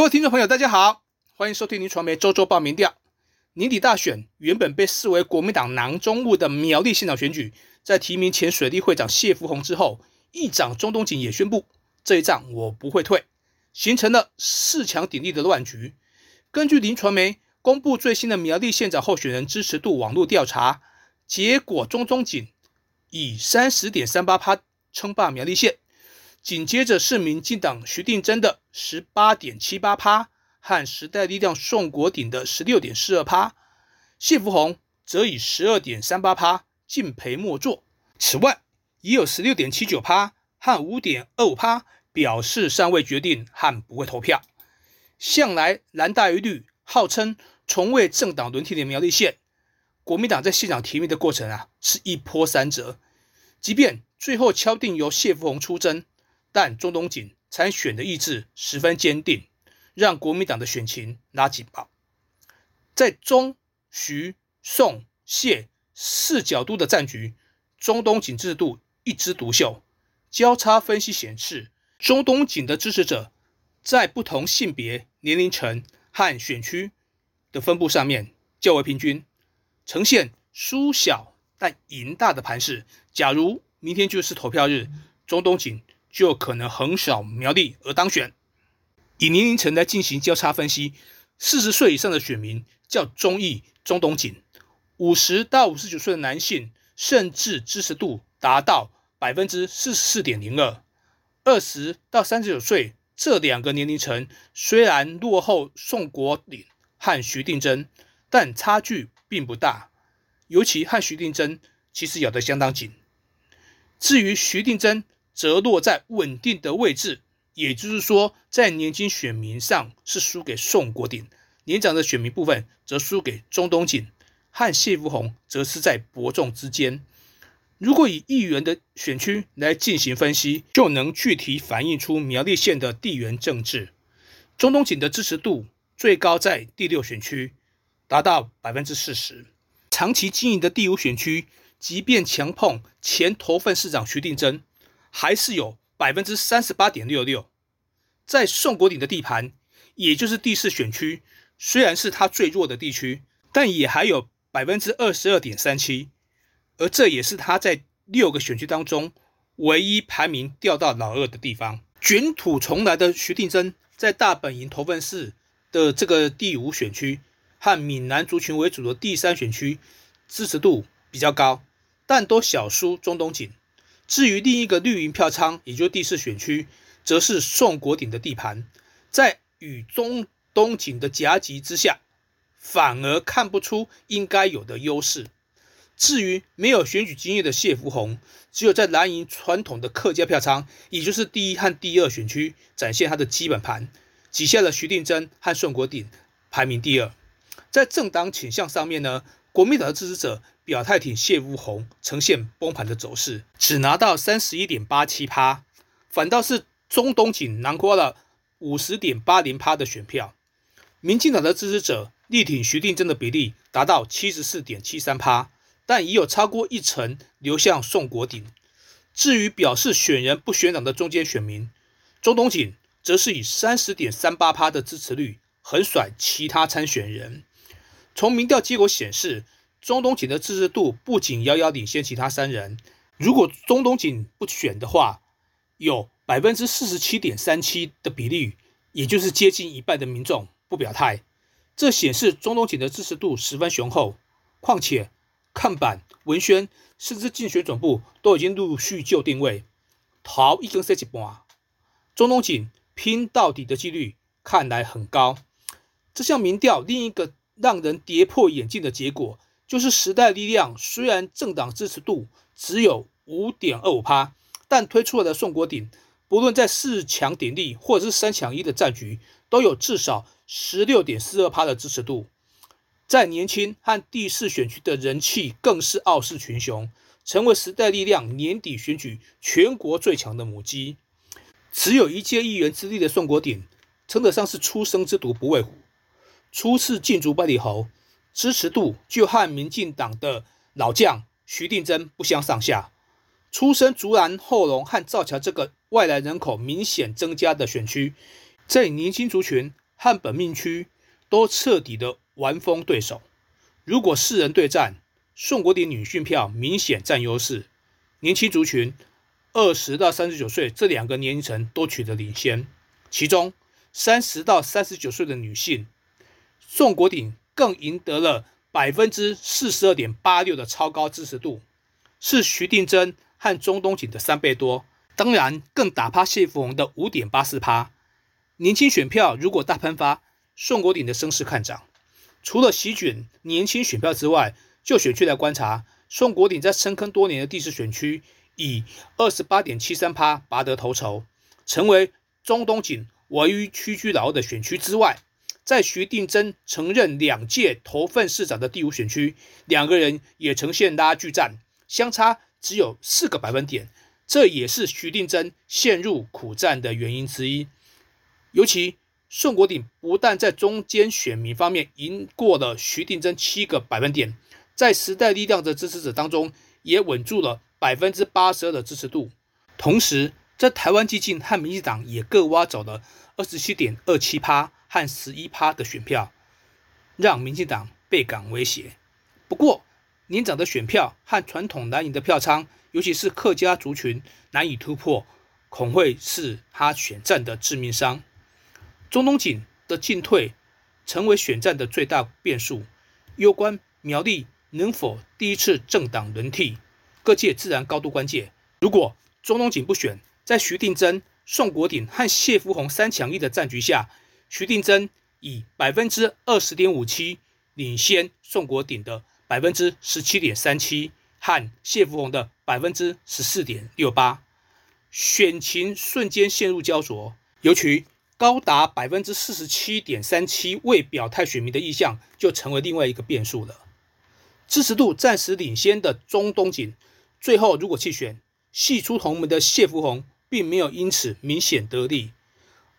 各位听众朋友，大家好，欢迎收听林传媒周周报民调。年底大选原本被视为国民党囊中物的苗栗县长选举，在提名前水利会长谢福洪之后，议长中东锦也宣布这一仗我不会退，形成了四强鼎立的乱局。根据林传媒公布最新的苗栗县长候选人支持度网络调查结果，中东锦以三十点三八趴称霸苗栗县。紧接着是民进党徐定真的十八点七八趴，和时代力量宋国鼎的十六点四二趴，谢福洪则以十二点三八趴敬陪末座。此外，也有十六点七九趴和五点二五趴表示尚未决定和不会投票。向来蓝大于绿，号称从未政党轮替的苗栗县，国民党在县长提名的过程啊，是一波三折。即便最后敲定由谢福洪出征。但中东锦参选的意志十分坚定，让国民党的选情拉警报。在中、徐、宋、谢四角度的战局，中东锦制度一枝独秀。交叉分析显示，中东锦的支持者在不同性别、年龄层和选区的分布上面较为平均，呈现输小但赢大的盘势。假如明天就是投票日，中东锦。就可能横扫苗栗而当选。以年龄层来进行交叉分析，四十岁以上的选民较中意中东锦，五十到五十九岁的男性甚至支持度达到百分之四十四点零二。二十到三十九岁这两个年龄层虽然落后宋国鼎和徐定珍，但差距并不大，尤其和徐定珍其实咬得相当紧。至于徐定珍，则落在稳定的位置，也就是说，在年轻选民上是输给宋国鼎，年长的选民部分则输给中东锦和谢福洪，则是在伯仲之间。如果以议员的选区来进行分析，就能具体反映出苗栗县的地缘政治。中东锦的支持度最高在第六选区，达到百分之四十。长期经营的第五选区，即便强碰前头份市长徐定珍。还是有百分之三十八点六六，在宋国鼎的地盘，也就是第四选区，虽然是他最弱的地区，但也还有百分之二十二点三七，而这也是他在六个选区当中唯一排名掉到老二的地方。卷土重来的徐定珍，在大本营头份市的这个第五选区和闽南族群为主的第三选区，支持度比较高，但都小输中东锦。至于另一个绿营票仓，也就是第四选区，则是宋国鼎的地盘，在与中东锦的夹击之下，反而看不出应该有的优势。至于没有选举经验的谢福洪，只有在蓝营传统的客家票仓，也就是第一和第二选区，展现他的基本盘，挤下了徐定珍和宋国鼎，排名第二。在政党倾向上面呢？国民党的支持者表态挺谢福洪，呈现崩盘的走势，只拿到三十一点八七趴，反倒是中东锦囊括了五十点八零趴的选票。民进党的支持者力挺徐定珍的比例达到七十四点七三趴，但已有超过一成流向宋国鼎。至于表示选人不选党的中间选民，中东锦则是以三十点三八趴的支持率横甩其他参选人。从民调结果显示，中东锦的支持度不仅遥遥领先其他三人，如果中东锦不选的话，有百分之四十七点三七的比例，也就是接近一半的民众不表态。这显示中东锦的支持度十分雄厚。况且看板、文宣甚至竞选总部都已经陆续就定位，逃一根 C 一半，中东锦拼到底的几率看来很高。这项民调另一个。让人跌破眼镜的结果，就是时代力量虽然政党支持度只有五点二五趴，但推出来的宋国鼎，不论在四强鼎立或者是三强一的战局，都有至少十六点四二趴的支持度。在年轻和第四选区的人气更是傲视群雄，成为时代力量年底选举全国最强的母鸡。只有一届议员之力的宋国鼎，称得上是初生之犊不畏虎。初次进驻百里侯，支持度就和民进党的老将徐定珍不相上下。出身竹南、后龙和造桥这个外来人口明显增加的选区，在年轻族群和本命区都彻底的玩疯对手。如果四人对战，宋国鼎女性票明显占优势，年轻族群二十到三十九岁这两个年龄层都取得领先，其中三十到三十九岁的女性，宋国鼎更赢得了百分之四十二点八六的超高支持度，是徐定珍和中东锦的三倍多，当然更打趴谢富洪的五点八四趴。年轻选票如果大喷发，宋国鼎的声势看涨。除了席卷年轻选票之外，就选区来观察，宋国鼎在深坑多年的地市选区，以二十八点七三趴拔得头筹，成为中东锦唯一屈居老二的选区之外，在徐定珍曾任两届头份市长的第五选区，两个人也呈现拉锯战，相差只有四个百分点，这也是徐定珍陷入苦战的原因之一。尤其宋国鼎不但在中间选民方面赢过了徐定珍七个百分点。在时代力量的支持者当中，也稳住了百分之八十二的支持度。同时，在台湾激进和民进党也各挖走了二十七点二七趴和十一趴的选票，让民进党倍感威胁。不过，年长的选票和传统蓝营的票仓，尤其是客家族群难以突破，恐会是他选战的致命伤。中东锦的进退成为选战的最大变数。攸关苗栗。能否第一次政党轮替，各界自然高度关切。如果中东锦不选，在徐定珍、宋国鼎和谢福洪三强一的战局下，徐定珍以百分之二十点五七领先宋国鼎的百分之十七点三七和谢福洪的百分之十四点六八，选情瞬间陷入焦灼。尤其高达百分之四十七点三七未表态选民的意向，就成为另外一个变数了。支持度暂时领先的中东锦，最后如果弃选，系出同门的谢福洪并没有因此明显得利，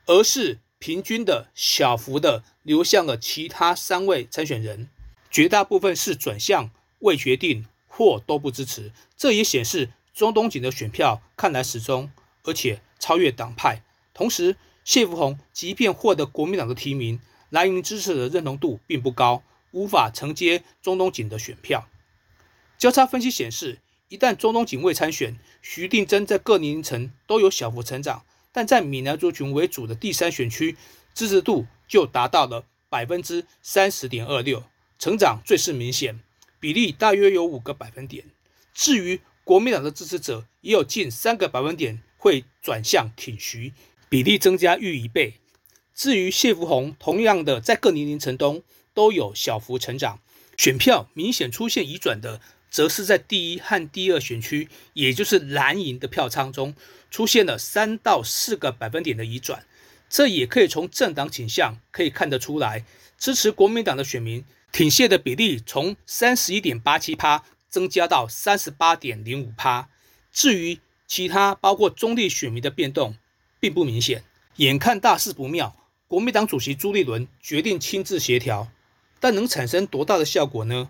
而是平均的小幅的流向了其他三位参选人，绝大部分是转向未决定或都不支持。这也显示中东锦的选票看来始终，而且超越党派。同时，谢福洪即便获得国民党的提名，蓝营支持的认同度并不高。无法承接中东锦的选票。交叉分析显示，一旦中东锦未参选，徐定珍在各年龄层都有小幅成长，但在闽南族群为主的第三选区，支持度就达到了百分之三十点二六，成长最是明显，比例大约有五个百分点。至于国民党的支持者，也有近三个百分点会转向挺徐，比例增加逾一倍。至于谢福洪，同样的在各年龄层中。都有小幅成长，选票明显出现移转的，则是在第一和第二选区，也就是蓝营的票仓中，出现了三到四个百分点的移转。这也可以从政党倾向可以看得出来，支持国民党的选民挺谢的比例从三十一点八七趴增加到三十八点零五趴。至于其他包括中立选民的变动，并不明显。眼看大事不妙，国民党主席朱立伦决定亲自协调。但能产生多大的效果呢？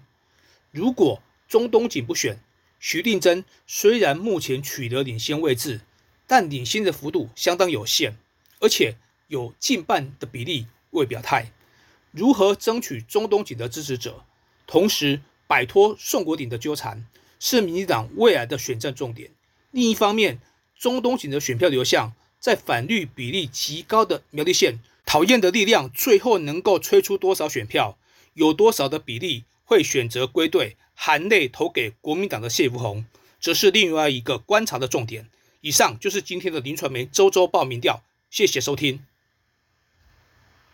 如果中东锦不选，徐定珍虽然目前取得领先位置，但领先的幅度相当有限，而且有近半的比例未表态。如何争取中东锦的支持者，同时摆脱宋国鼎的纠缠，是民进党未来的选战重点。另一方面，中东锦的选票流向在反绿比例极高的苗栗县，讨厌的力量最后能够吹出多少选票？有多少的比例会选择归队，含泪投给国民党的谢福洪，则是另外一个观察的重点。以上就是今天的林传媒周周报民调，谢谢收听。